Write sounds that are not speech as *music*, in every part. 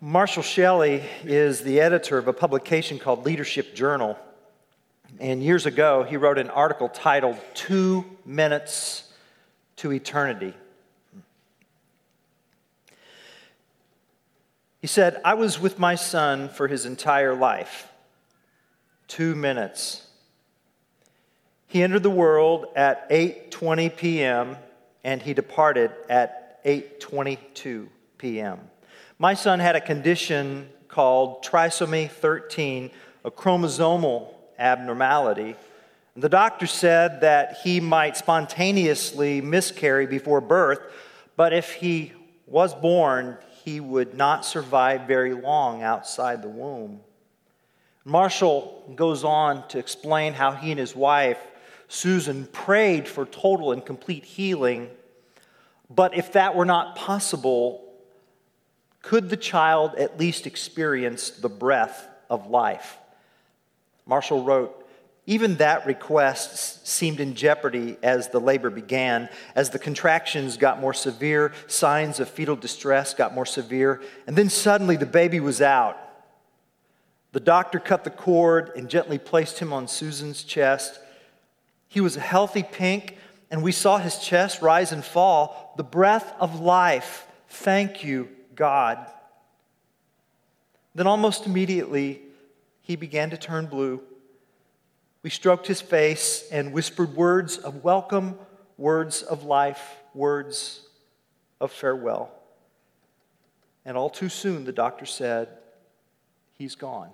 Marshall Shelley is the editor of a publication called Leadership Journal. And years ago, he wrote an article titled Two Minutes to Eternity. He said, I was with my son for his entire life. Two minutes. He entered the world at 8:20 p.m. and he departed at 8:22 p.m. My son had a condition called trisomy 13, a chromosomal abnormality. The doctor said that he might spontaneously miscarry before birth, but if he was born, he would not survive very long outside the womb. Marshall goes on to explain how he and his wife, Susan, prayed for total and complete healing. But if that were not possible, could the child at least experience the breath of life? Marshall wrote, even that request seemed in jeopardy as the labor began. As the contractions got more severe, signs of fetal distress got more severe, and then suddenly the baby was out. The doctor cut the cord and gently placed him on Susan's chest. He was a healthy pink, and we saw his chest rise and fall. The breath of life. Thank you, God. Then almost immediately, he began to turn blue. We stroked his face and whispered words of welcome, words of life, words of farewell. And all too soon, the doctor said, He's gone.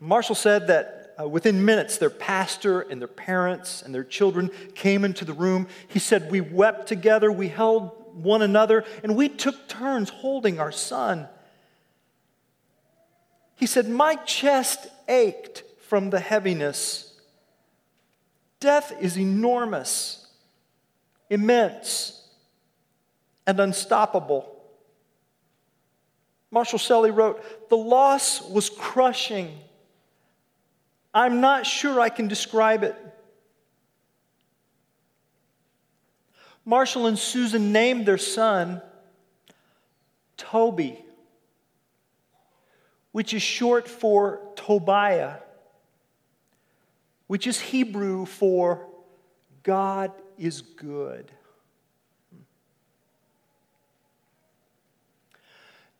Marshall said that uh, within minutes, their pastor and their parents and their children came into the room. He said, We wept together, we held one another, and we took turns holding our son. He said, My chest ached from the heaviness. Death is enormous, immense, and unstoppable. Marshall Shelley wrote, The loss was crushing. I'm not sure I can describe it. Marshall and Susan named their son Toby, which is short for Tobiah, which is Hebrew for God is good.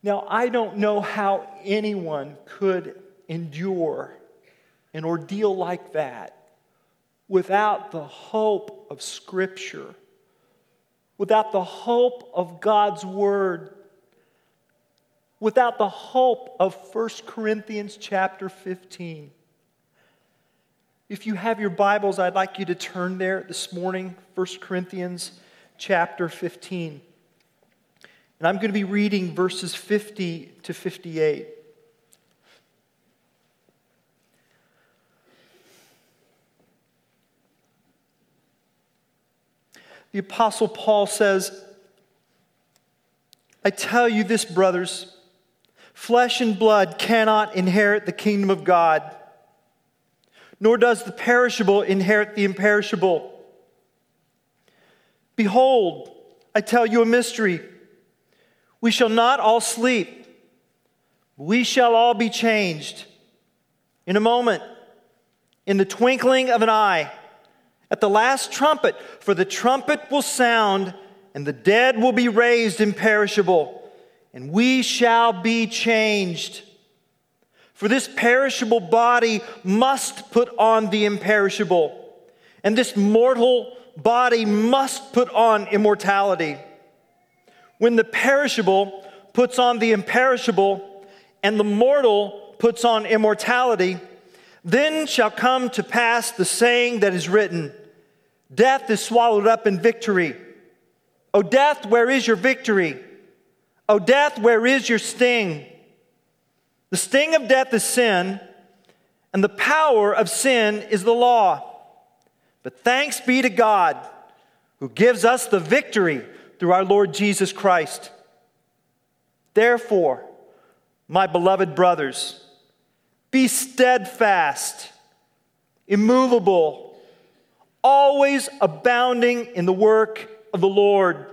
Now, I don't know how anyone could endure an ordeal like that without the hope of Scripture without the hope of God's Word, without the hope of 1 Corinthians chapter 15. If you have your Bibles, I'd like you to turn there this morning, 1 Corinthians chapter 15. And I'm going to be reading verses 50 to 58. The Apostle Paul says, I tell you this, brothers, flesh and blood cannot inherit the kingdom of God, nor does the perishable inherit the imperishable. Behold, I tell you a mystery. We shall not all sleep, we shall all be changed in a moment, in the twinkling of an eye at the last trumpet, for the trumpet will sound, and the dead will be raised imperishable, and we shall be changed. For this perishable body must put on the imperishable, and this mortal body must put on immortality. When the perishable puts on the imperishable, and the mortal puts on immortality, then shall come to pass the saying that is written Death is swallowed up in victory. O death, where is your victory? O death, where is your sting? The sting of death is sin, and the power of sin is the law. But thanks be to God who gives us the victory through our Lord Jesus Christ. Therefore, my beloved brothers, be steadfast, immovable, always abounding in the work of the Lord,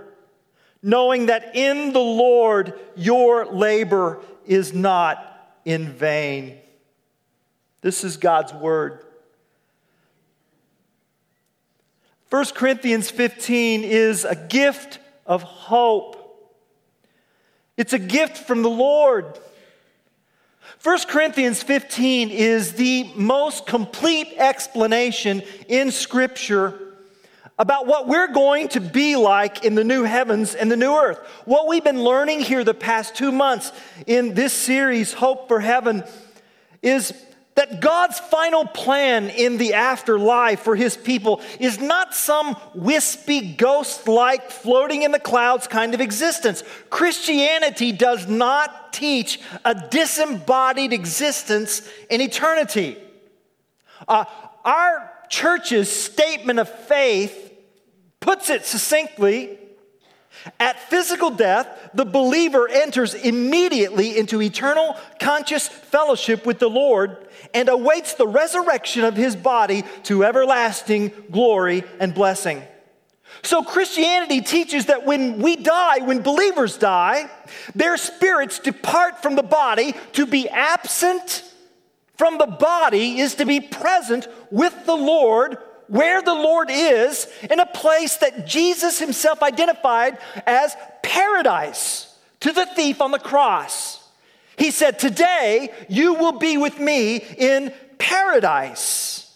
knowing that in the Lord your labor is not in vain. This is God's word. 1 Corinthians 15 is a gift of hope. It's a gift from the Lord. 1 Corinthians 15 is the most complete explanation in Scripture about what we're going to be like in the new heavens and the new earth. What we've been learning here the past two months in this series, Hope for Heaven, is that God's final plan in the afterlife for his people is not some wispy, ghost like, floating in the clouds kind of existence. Christianity does not teach a disembodied existence in eternity. Uh, our church's statement of faith puts it succinctly at physical death, the believer enters immediately into eternal conscious fellowship with the Lord and awaits the resurrection of his body to everlasting glory and blessing. So, Christianity teaches that when we die, when believers die, their spirits depart from the body. To be absent from the body is to be present with the Lord where the Lord is in a place that Jesus himself identified as paradise to the thief on the cross. He said, Today you will be with me in paradise.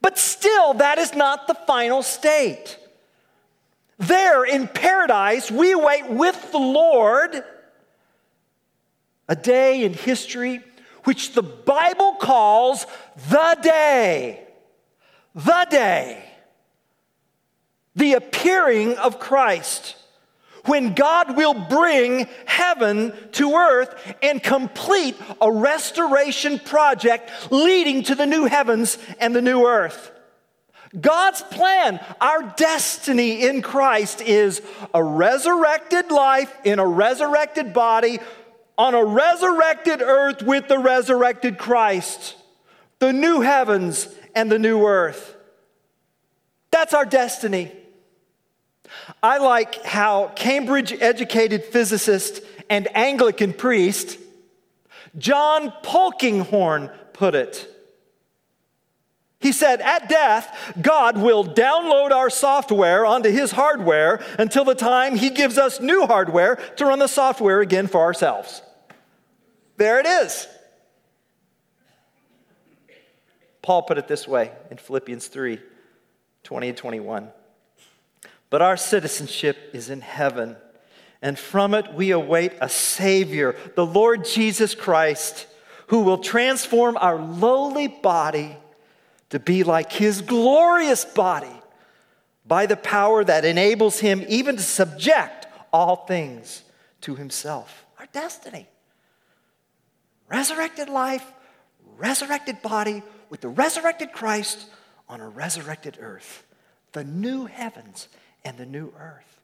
But still, that is not the final state. There in paradise, we wait with the Lord a day in history which the Bible calls the day the day, the appearing of Christ, when God will bring heaven to earth and complete a restoration project leading to the new heavens and the new earth. God's plan, our destiny in Christ is a resurrected life in a resurrected body on a resurrected earth with the resurrected Christ, the new heavens and the new earth. That's our destiny. I like how Cambridge educated physicist and Anglican priest John Polkinghorne put it. He said, At death, God will download our software onto his hardware until the time he gives us new hardware to run the software again for ourselves. There it is. Paul put it this way in Philippians 3 20 and 21. But our citizenship is in heaven, and from it we await a Savior, the Lord Jesus Christ, who will transform our lowly body to be like His glorious body by the power that enables Him even to subject all things to Himself. Our destiny. Resurrected life, resurrected body, with the resurrected Christ on a resurrected earth, the new heavens and the new earth.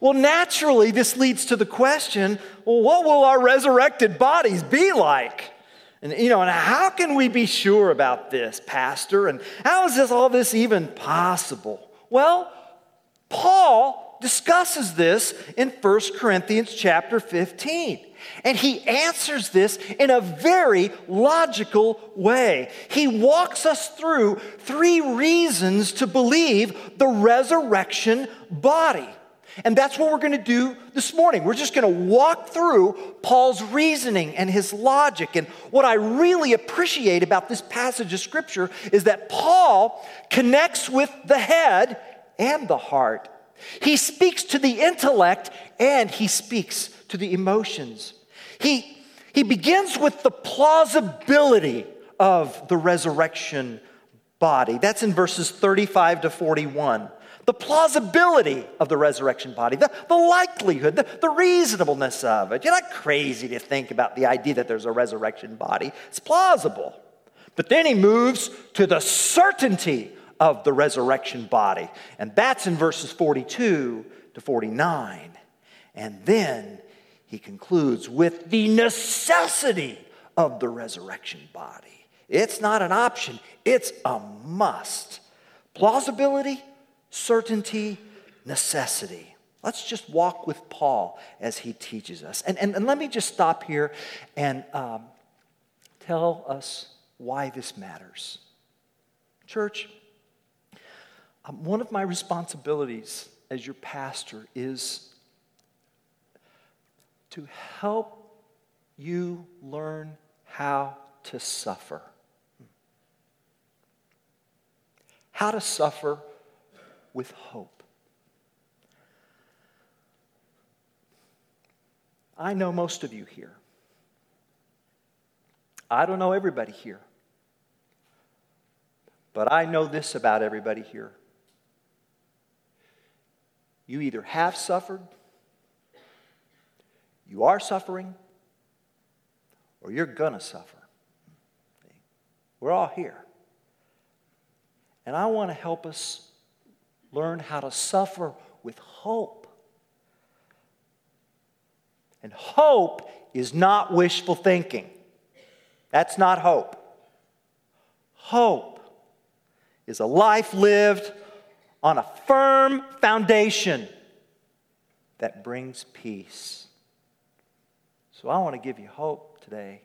Well, naturally, this leads to the question well, what will our resurrected bodies be like? And, you know, and how can we be sure about this, Pastor? And how is this, all this even possible? Well, Paul discusses this in 1 Corinthians chapter 15. And he answers this in a very logical way. He walks us through three reasons to believe the resurrection body. And that's what we're going to do this morning. We're just going to walk through Paul's reasoning and his logic. And what I really appreciate about this passage of scripture is that Paul connects with the head and the heart. He speaks to the intellect and he speaks to the emotions. He, he begins with the plausibility of the resurrection body. That's in verses 35 to 41. The plausibility of the resurrection body, the, the likelihood, the, the reasonableness of it. You're not crazy to think about the idea that there's a resurrection body, it's plausible. But then he moves to the certainty of the resurrection body, and that's in verses 42 to 49. And then he concludes with the necessity of the resurrection body. It's not an option, it's a must. Plausibility, certainty, necessity. Let's just walk with Paul as he teaches us. And, and, and let me just stop here and um, tell us why this matters. Church, um, one of my responsibilities as your pastor is to help you learn how to suffer. How to suffer with hope. I know most of you here. I don't know everybody here. But I know this about everybody here. You either have suffered, you are suffering, or you're going to suffer. We're all here. And I want to help us learn how to suffer with hope. And hope is not wishful thinking. That's not hope. Hope is a life lived on a firm foundation that brings peace. So I want to give you hope today.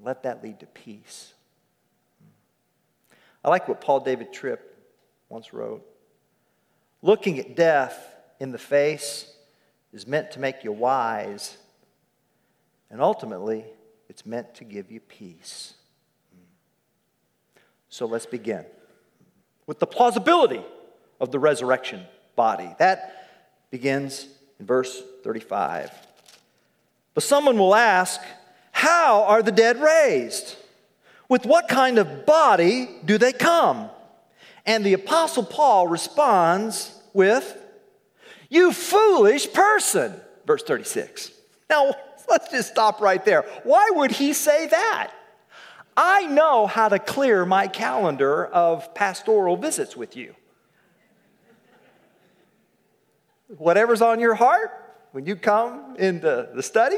Let that lead to peace. I like what Paul David Tripp once wrote Looking at death in the face is meant to make you wise, and ultimately, it's meant to give you peace. So let's begin with the plausibility of the resurrection body. That begins in verse 35. But someone will ask, How are the dead raised? With what kind of body do they come? And the Apostle Paul responds with, You foolish person, verse 36. Now, *laughs* let's just stop right there. Why would he say that? I know how to clear my calendar of pastoral visits with you. Whatever's on your heart, when you come into the study,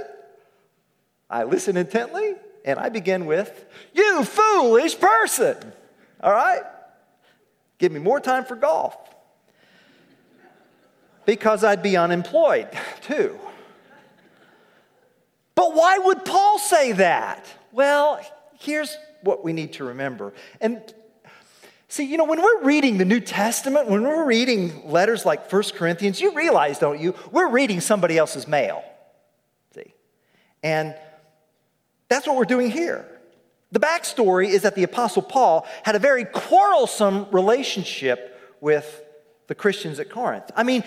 I listen intently and I begin with, You foolish person. All right? Give me more time for golf. Because I'd be unemployed too. But why would Paul say that? Well, here's what we need to remember. And see, you know, when we're reading the New Testament, when we're reading letters like First Corinthians, you realize, don't you, we're reading somebody else's mail. See? And that's what we're doing here. The backstory is that the Apostle Paul had a very quarrelsome relationship with the Christians at Corinth. I mean,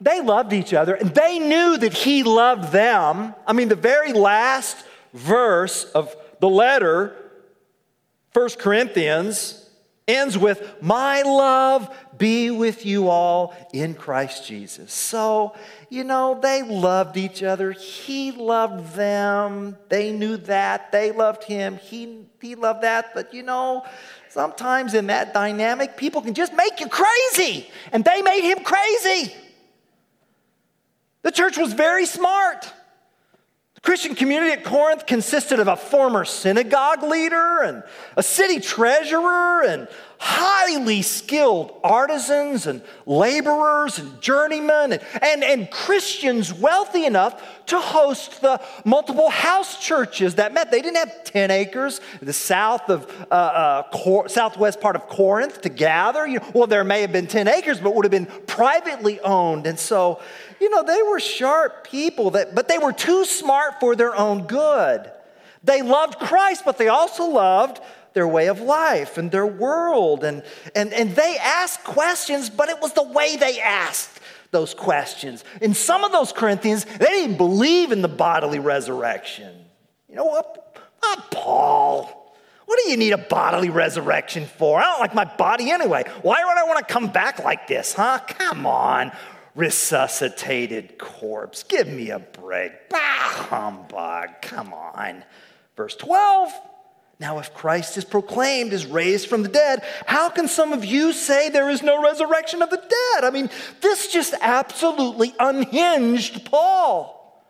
they loved each other and they knew that he loved them. I mean, the very last verse of the letter, 1 Corinthians, ends with, My love be with you all in Christ Jesus. So, you know, they loved each other. He loved them. They knew that. They loved him. He, he loved that. But, you know, sometimes in that dynamic, people can just make you crazy. And they made him crazy. The church was very smart. Christian community at Corinth consisted of a former synagogue leader and a city treasurer and highly skilled artisans and laborers and journeymen and, and, and, Christians wealthy enough to host the multiple house churches that met. They didn't have 10 acres in the south of, uh, uh, Cor- southwest part of Corinth to gather. You know, well, there may have been 10 acres, but would have been privately owned. And so you know, they were sharp people, that, but they were too smart for their own good. They loved Christ, but they also loved their way of life and their world. And, and, and they asked questions, but it was the way they asked those questions. And some of those Corinthians, they didn't believe in the bodily resurrection. You know what? Paul. What do you need a bodily resurrection for? I don't like my body anyway. Why would I want to come back like this, huh? Come on resuscitated corpse. Give me a break. Bah, humbug. Come on. Verse 12. Now, if Christ is proclaimed as raised from the dead, how can some of you say there is no resurrection of the dead? I mean, this just absolutely unhinged Paul.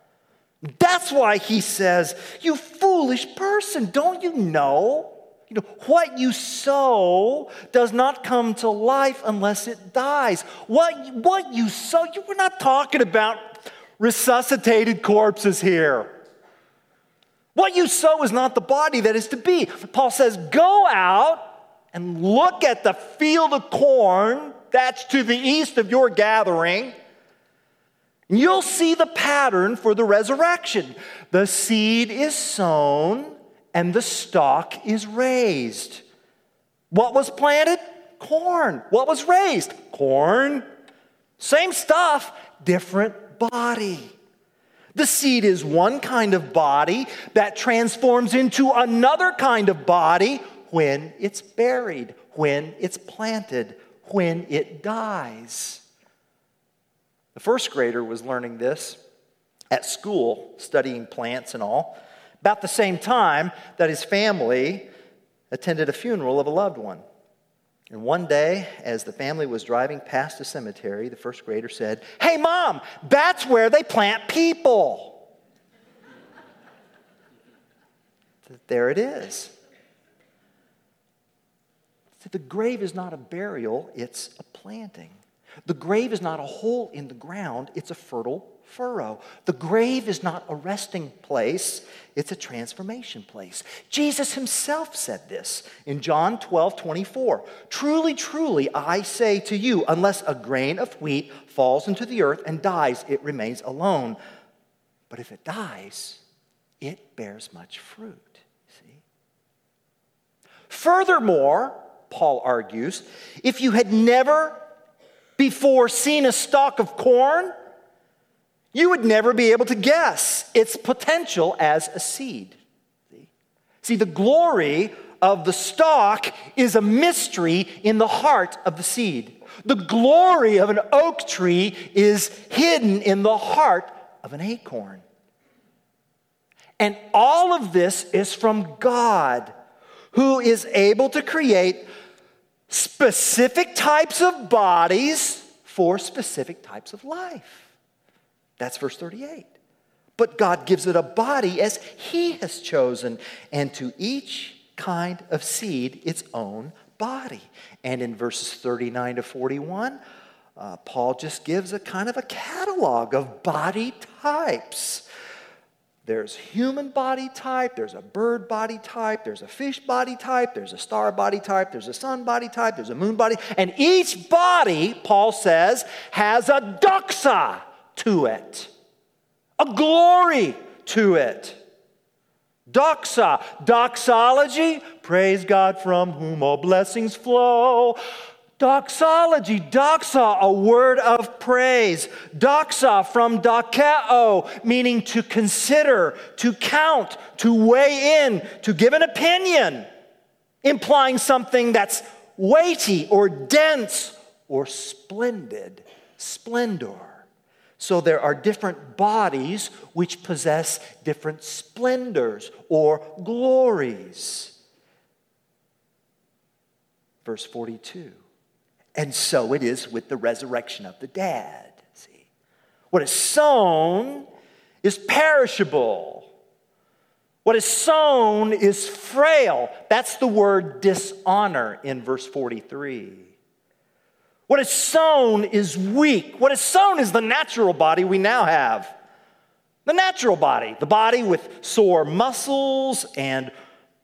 That's why he says, You foolish person, don't you know? You know, what you sow does not come to life unless it dies. What, what you sow, you, we're not talking about resuscitated corpses here. What you sow is not the body that is to be. Paul says, Go out and look at the field of corn that's to the east of your gathering. You'll see the pattern for the resurrection. The seed is sown and the stalk is raised. What was planted? Corn. What was raised? Corn. Same stuff, different body. The seed is one kind of body that transforms into another kind of body when it's buried, when it's planted, when it dies. The first grader was learning this at school, studying plants and all, about the same time that his family attended a funeral of a loved one. And one day, as the family was driving past a cemetery, the first grader said, Hey, mom, that's where they plant people. *laughs* there it is. The grave is not a burial, it's a planting. The grave is not a hole in the ground, it's a fertile furrow. The grave is not a resting place, it's a transformation place. Jesus himself said this in John 12 24. Truly, truly, I say to you, unless a grain of wheat falls into the earth and dies, it remains alone. But if it dies, it bears much fruit. See? Furthermore, Paul argues, if you had never before seeing a stalk of corn, you would never be able to guess its potential as a seed. See, the glory of the stalk is a mystery in the heart of the seed. The glory of an oak tree is hidden in the heart of an acorn. And all of this is from God, who is able to create specific types of bodies for specific types of life. That's verse 38. But God gives it a body as He has chosen, and to each kind of seed its own body. And in verses 39 to 41, uh, Paul just gives a kind of a catalog of body types. There's human body type, there's a bird body type, there's a fish body type, there's a star body type, there's a sun body type, there's a moon body, and each body, Paul says, has a doxa to it, a glory to it. Doxa, doxology, praise God from whom all blessings flow. Doxology, doxa, a word of praise. Doxa from dokeo, meaning to consider, to count, to weigh in, to give an opinion, implying something that's weighty or dense or splendid, splendor. So there are different bodies which possess different splendors or glories. Verse 42. And so it is with the resurrection of the dead. See, what is sown is perishable. What is sown is frail. That's the word dishonor in verse 43. What is sown is weak. What is sown is the natural body we now have. The natural body, the body with sore muscles and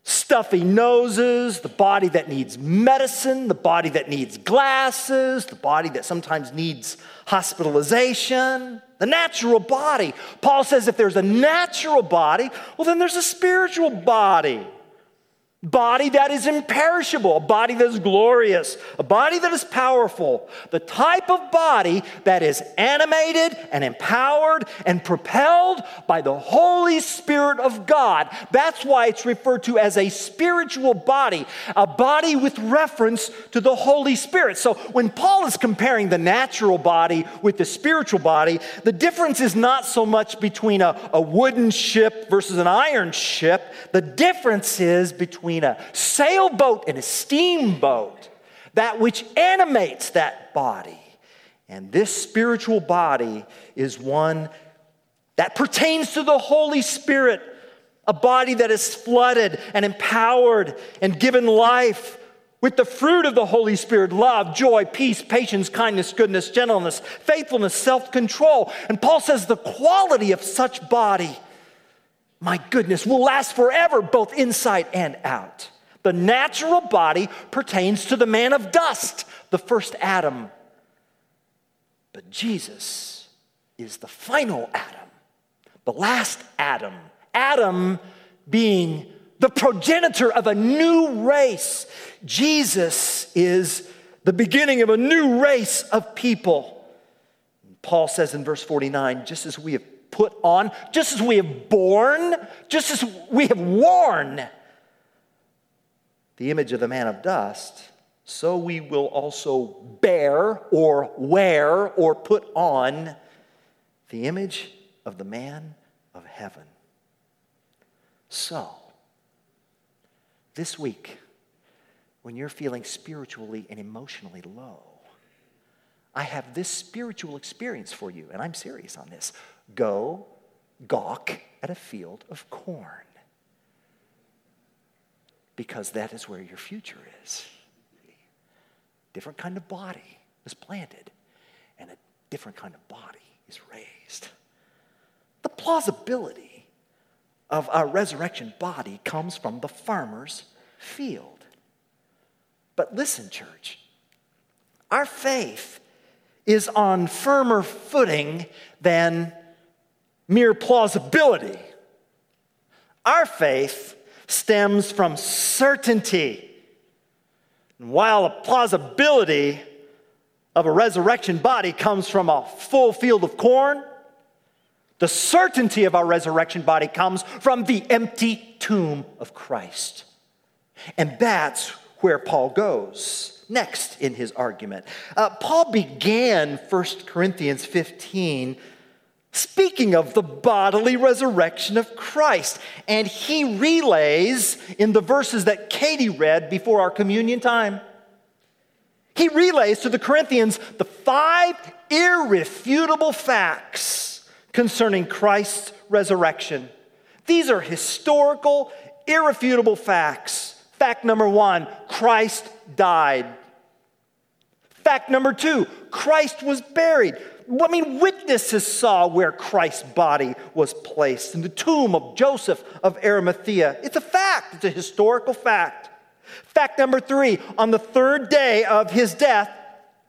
stuffy noses, the body that needs medicine, the body that needs glasses, the body that sometimes needs hospitalization, the natural body. Paul says if there's a natural body, well, then there's a spiritual body body that is imperishable, a body that is glorious, a body that is powerful, the type of body that is animated and empowered and propelled by the Holy Spirit of God. That's why it's referred to as a spiritual body, a body with reference to the Holy Spirit. So when Paul is comparing the natural body with the spiritual body, the difference is not so much between a, a wooden ship versus an iron ship, the difference is between between a sailboat and a steamboat, that which animates that body. And this spiritual body is one that pertains to the Holy Spirit, a body that is flooded and empowered and given life with the fruit of the Holy Spirit love, joy, peace, patience, kindness, goodness, gentleness, faithfulness, self control. And Paul says the quality of such body, my goodness, will last forever, both inside and out. The natural body pertains to the man of dust, the first Adam. But Jesus is the final Adam, the last Adam. Adam being the progenitor of a new race. Jesus is the beginning of a new race of people. Paul says in verse 49 just as we have put on, just as we have borne, just as we have worn the image of the man of dust, so we will also bear or wear or put on the image of the man of heaven. So, this week, when you're feeling spiritually and emotionally low, I have this spiritual experience for you, and I'm serious on this. Go gawk at a field of corn because that is where your future is. Different kind of body is planted, and a different kind of body is raised. The plausibility of our resurrection body comes from the farmer's field. But listen, church, our faith is on firmer footing than mere plausibility. Our faith stems from certainty. And while a plausibility of a resurrection body comes from a full field of corn, the certainty of our resurrection body comes from the empty tomb of Christ. And that's where Paul goes next in his argument. Uh, Paul began 1 Corinthians 15 speaking of the bodily resurrection of Christ. And he relays in the verses that Katie read before our communion time. He relays to the Corinthians the five irrefutable facts concerning Christ's resurrection. These are historical, irrefutable facts. Fact number one Christ died. Fact number two Christ was buried. I mean, witnesses saw where Christ's body was placed in the tomb of Joseph of Arimathea. It's a fact, it's a historical fact. Fact number three on the third day of his death,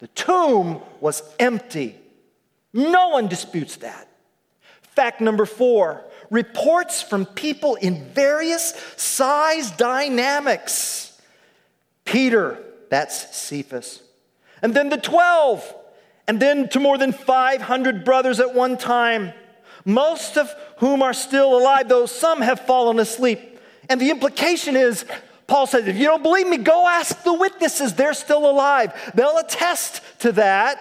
the tomb was empty. No one disputes that. Fact number four reports from people in various size dynamics. Peter, that's Cephas. And then the 12, and then to more than 500 brothers at one time, most of whom are still alive, though some have fallen asleep. And the implication is, Paul says, if you don't believe me, go ask the witnesses. They're still alive. They'll attest to that.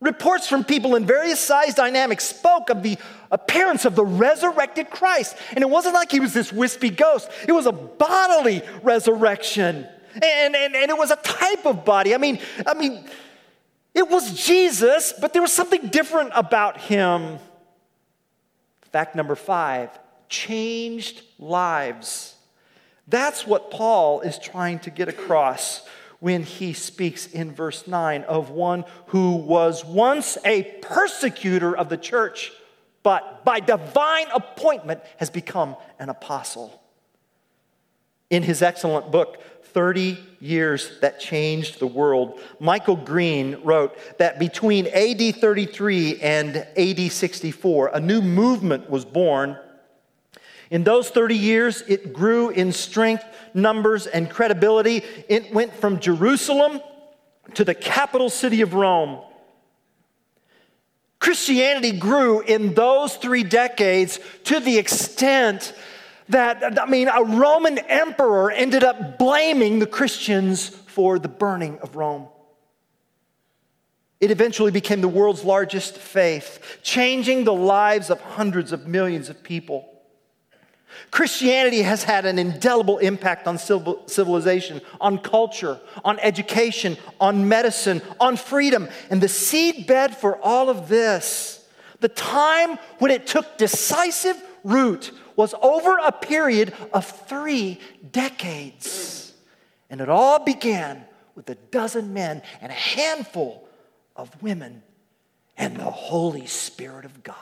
Reports from people in various size dynamics spoke of the appearance of the resurrected Christ. And it wasn't like he was this wispy ghost, it was a bodily resurrection. And, and, and it was a type of body. I mean, I mean, it was Jesus, but there was something different about him. Fact number five changed lives. That's what Paul is trying to get across when he speaks in verse 9 of one who was once a persecutor of the church, but by divine appointment has become an apostle. In his excellent book, 30 Years That Changed the World, Michael Green wrote that between AD 33 and AD 64, a new movement was born in those 30 years, it grew in strength, numbers, and credibility. It went from Jerusalem to the capital city of Rome. Christianity grew in those three decades to the extent that, I mean, a Roman emperor ended up blaming the Christians for the burning of Rome. It eventually became the world's largest faith, changing the lives of hundreds of millions of people. Christianity has had an indelible impact on civilization, on culture, on education, on medicine, on freedom. And the seedbed for all of this, the time when it took decisive root, was over a period of three decades. And it all began with a dozen men and a handful of women and the Holy Spirit of God.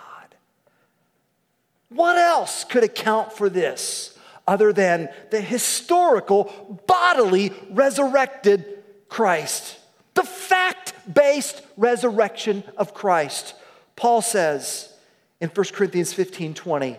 What else could account for this other than the historical, bodily, resurrected Christ? The fact based resurrection of Christ. Paul says in 1 Corinthians 15 20,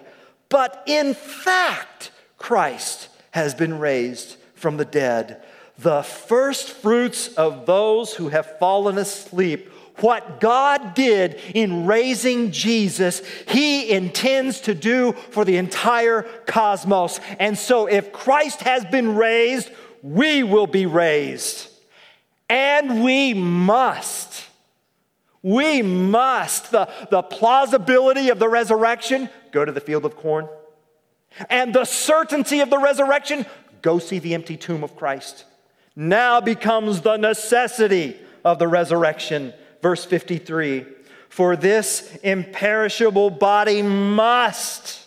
but in fact, Christ has been raised from the dead, the first fruits of those who have fallen asleep what God did in raising Jesus, He intends to do for the entire cosmos. And so, if Christ has been raised, we will be raised. And we must. We must. The, the plausibility of the resurrection, go to the field of corn. And the certainty of the resurrection, go see the empty tomb of Christ. Now becomes the necessity of the resurrection verse 53 For this imperishable body must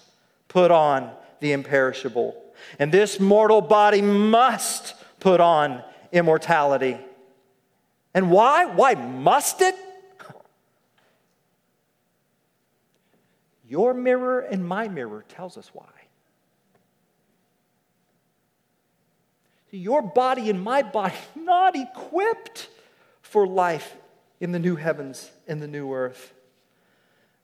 put on the imperishable, and this mortal body must put on immortality. And why? Why must it? Your mirror and my mirror tells us why. Your body and my body not equipped for life in the new heavens and the new earth.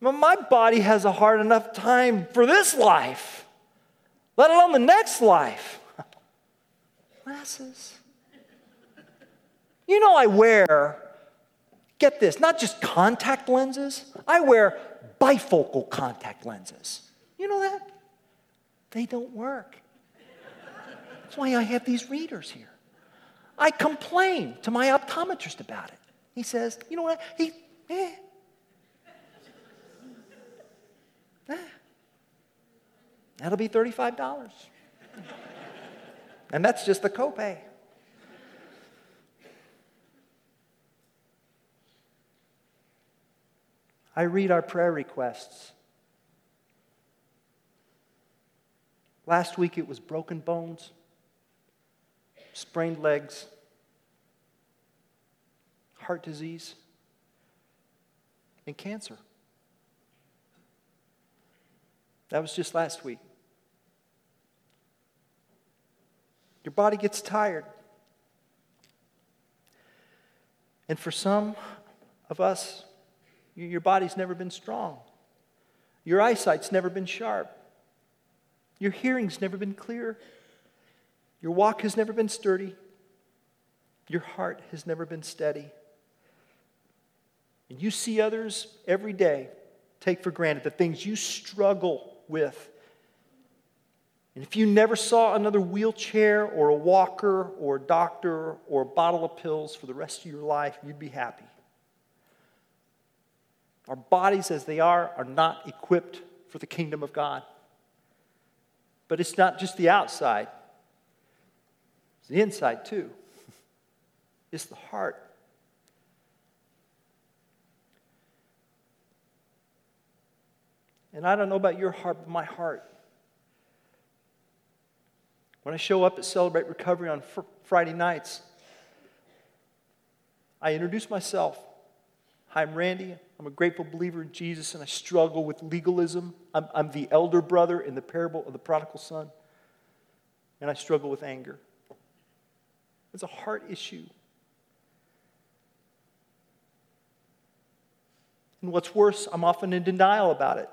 My body has a hard enough time for this life, let alone the next life. *laughs* Glasses. You know, I wear, get this, not just contact lenses, I wear bifocal contact lenses. You know that? They don't work. That's why I have these readers here. I complain to my optometrist about it. He says, you know what? He, eh. eh. That'll be $35. and that's just the copay. I read our prayer requests. Last week it was broken bones, sprained legs, heart disease, and cancer. That was just last week. Your body gets tired. And for some of us, your body's never been strong. Your eyesight's never been sharp. Your hearing's never been clear. Your walk has never been sturdy. Your heart has never been steady. And you see others every day take for granted the things you struggle with. And if you never saw another wheelchair or a walker or a doctor or a bottle of pills for the rest of your life, you'd be happy. Our bodies, as they are, are not equipped for the kingdom of God. But it's not just the outside, it's the inside too. *laughs* It's the heart. And I don't know about your heart, but my heart. When I show up at Celebrate Recovery on fr- Friday nights, I introduce myself. Hi, I'm Randy. I'm a grateful believer in Jesus, and I struggle with legalism. I'm, I'm the elder brother in the parable of the prodigal son, and I struggle with anger. It's a heart issue. And what's worse, I'm often in denial about it.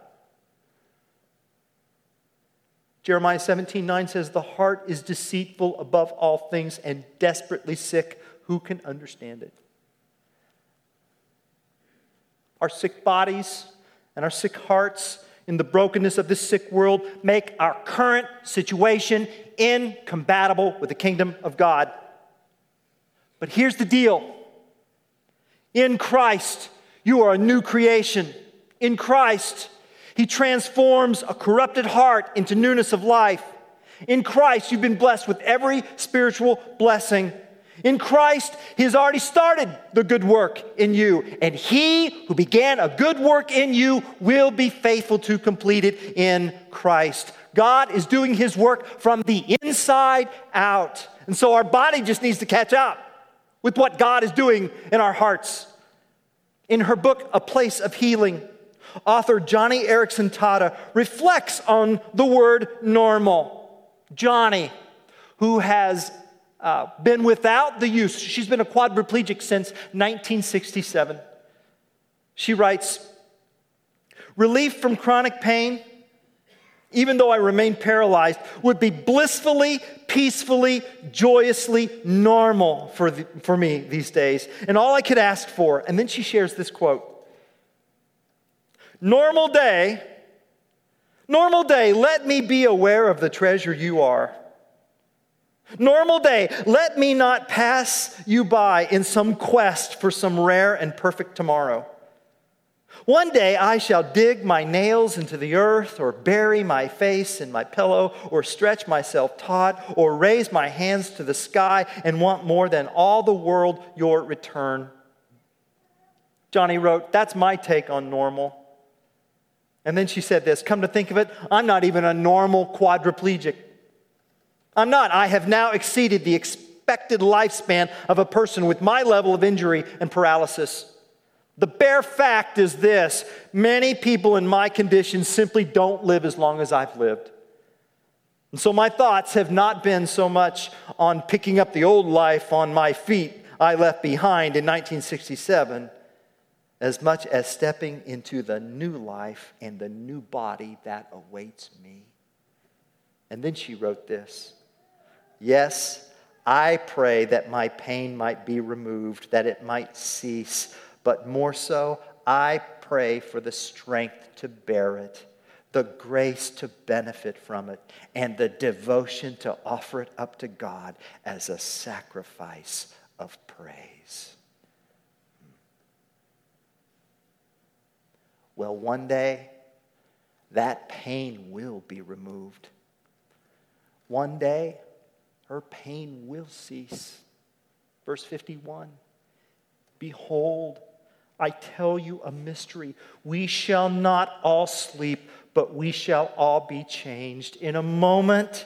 Jeremiah 17, 9 says, The heart is deceitful above all things and desperately sick. Who can understand it? Our sick bodies and our sick hearts in the brokenness of this sick world make our current situation incompatible with the kingdom of God. But here's the deal in Christ, you are a new creation. In Christ, he transforms a corrupted heart into newness of life. In Christ, you've been blessed with every spiritual blessing. In Christ, He has already started the good work in you. And He who began a good work in you will be faithful to complete it in Christ. God is doing his work from the inside out. And so our body just needs to catch up with what God is doing in our hearts. In her book, A Place of Healing, author Joni Eareckson Tada reflects on the word normal. Joni, who has uh, been without the use, she's been a quadriplegic since 1967. She writes Relief from chronic pain, even though I remain paralyzed, would be blissfully, peacefully, joyously normal for, the, for me these days. And all I could ask for. And then she shares this quote Normal day, normal day, let me be aware of the treasure you are. Normal day, let me not pass you by in some quest for some rare and perfect tomorrow. One day I shall dig my nails into the earth, or bury my face in my pillow, or stretch myself taut, or raise my hands to the sky and want more than all the world your return. Joni wrote, That's my take on normal. And then she said this Come to think of it, I'm not even a normal quadriplegic. I'm not. I have now exceeded the expected lifespan of a person with my level of injury and paralysis. The bare fact is this many people in my condition simply don't live as long as I've lived. And so my thoughts have not been so much on picking up the old life on my feet I left behind in 1967 as much as stepping into the new life and the new body that awaits me. And then she wrote this Yes, I pray that my pain might be removed, that it might cease but more so, I pray for the strength to bear it, the grace to benefit from it, and the devotion to offer it up to God as a sacrifice of praise. Well, one day, that pain will be removed. One day, her pain will cease. Verse 51 Behold, I tell you a mystery. We shall not all sleep, but we shall all be changed. In a moment,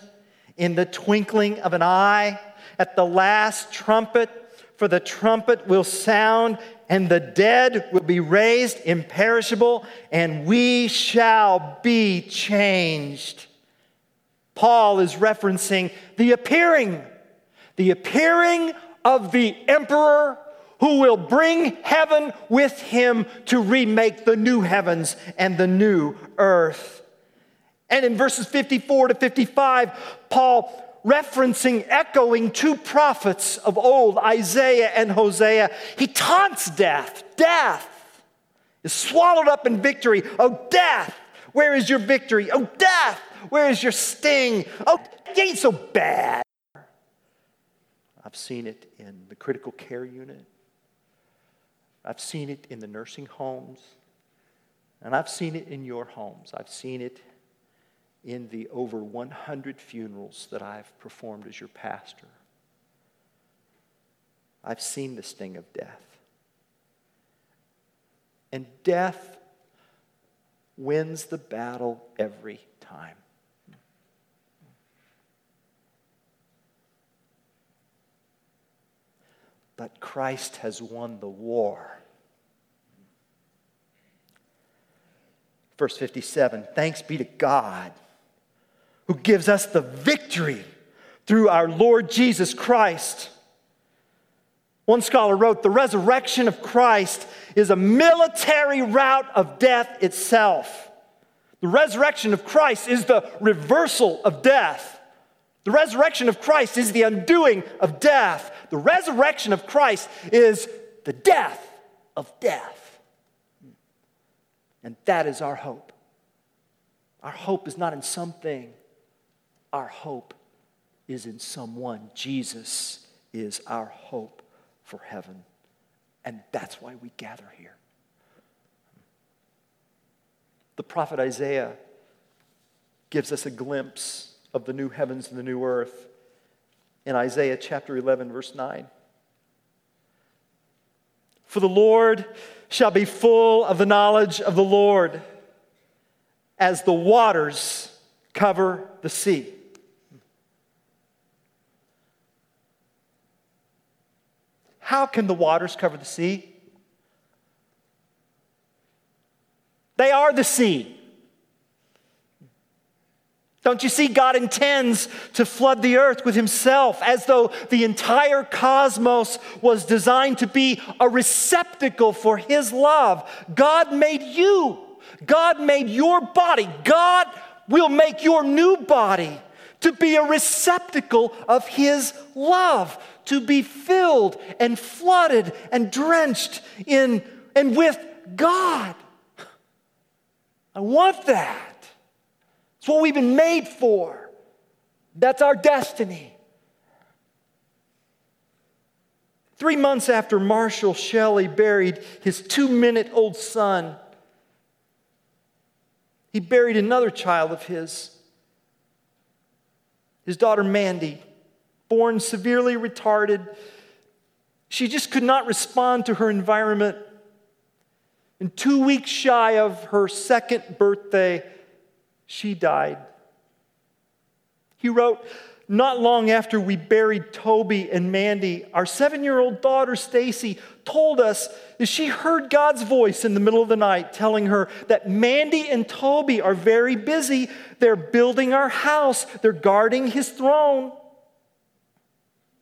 in the twinkling of an eye, at the last trumpet, for the trumpet will sound, and the dead will be raised imperishable, and we shall be changed. Paul is referencing the appearing, the appearing of the emperor who will bring heaven with him to remake the new heavens and the new earth. And in verses 54 to 55, Paul referencing, echoing two prophets of old, Isaiah and Hosea, he taunts death. Death is swallowed up in victory. Oh, death, where is your victory? Oh, death, where is your sting? Oh, it ain't so bad. I've seen it in the critical care unit. I've seen it in the nursing homes, and I've seen it in your homes. I've seen it in the over 100 funerals that I've performed as your pastor. I've seen the sting of death. And death wins the battle every time. But Christ has won the war. Verse 57 Thanks be to God who gives us the victory through our Lord Jesus Christ. One scholar wrote The resurrection of Christ is a military rout of death itself. The resurrection of Christ is the reversal of death. The resurrection of Christ is the undoing of death. The resurrection of Christ is the death of death. And that is our hope. Our hope is not in something, our hope is in someone. Jesus is our hope for heaven. And that's why we gather here. The prophet Isaiah gives us a glimpse of the new heavens and the new earth in Isaiah chapter 11, verse 9. For the Lord shall be full of the knowledge of the Lord as the waters cover the sea. How can the waters cover the sea? They are the sea. Don't you see? God intends to flood the earth with Himself as though the entire cosmos was designed to be a receptacle for His love. God made you, God made your body. God will make your new body to be a receptacle of His love, to be filled and flooded and drenched in and with God. I want that. It's what we've been made for. That's our destiny. Three months after Marshall Shelley buried his two minute old son, he buried another child of his, his daughter Mandy, born severely retarded. She just could not respond to her environment. And two weeks shy of her second birthday, she died. He wrote, not long after we buried Toby and Mandy, our seven year old daughter Stacy told us that she heard God's voice in the middle of the night telling her that Mandy and Toby are very busy. They're building our house, they're guarding his throne.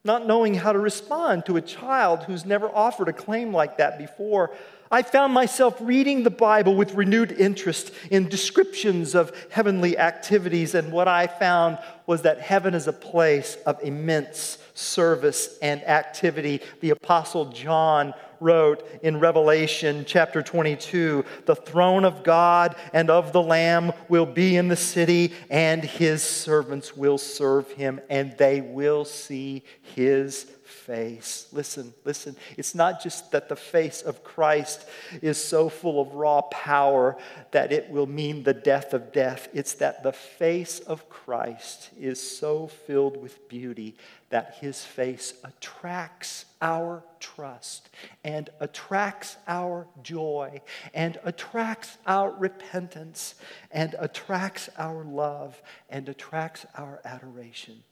Not knowing how to respond to a child who's never offered a claim like that before, I found myself reading the Bible with renewed interest in descriptions of heavenly activities, and what I found was that heaven is a place of immense service and activity. The Apostle John wrote in Revelation chapter 22 The throne of God and of the Lamb will be in the city, and his servants will serve him, and they will see his face. Listen, listen. It's not just that the face of Christ is so full of raw power that it will mean the death of death. It's that the face of Christ is so filled with beauty that his face attracts our trust and attracts our joy and attracts our repentance and attracts our love and attracts our adoration.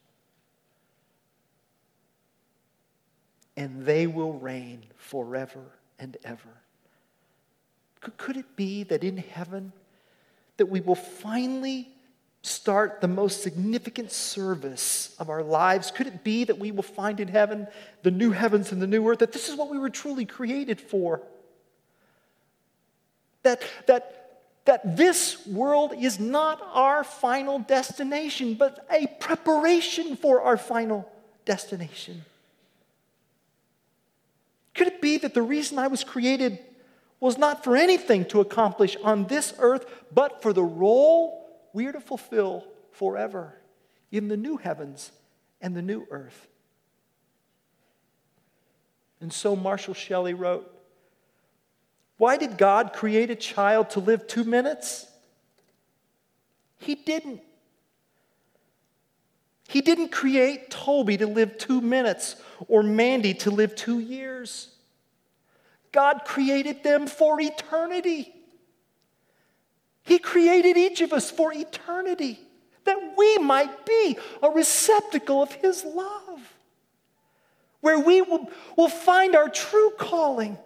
And they will reign forever and ever. Could it be that in heaven that we will finally start the most significant service of our lives? Could it be that we will find in heaven the new heavens and the new earth, that this is what we were truly created for? That, that, that this world is not our final destination, but a preparation for our final destination. Could it be that the reason I was created was not for anything to accomplish on this earth, but for the role we are to fulfill forever in the new heavens and the new earth? And so Marshall Shelley wrote Why did God create a child to live two minutes? He didn't. He didn't create Toby to live two minutes or Mandy to live two years. God created them for eternity. He created each of us for eternity, that we might be a receptacle of His love, where we will, will find our true calling.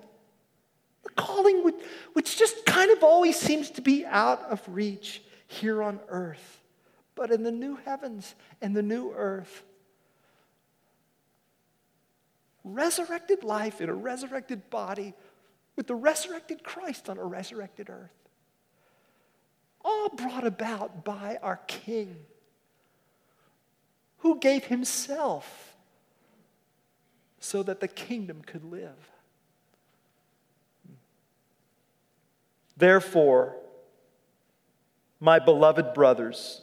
The calling which just kind of always seems to be out of reach here on earth but in the new heavens and the new earth. Resurrected life in a resurrected body with the resurrected Christ on a resurrected earth. All brought about by our King who gave himself so that the kingdom could live. Therefore, my beloved brothers,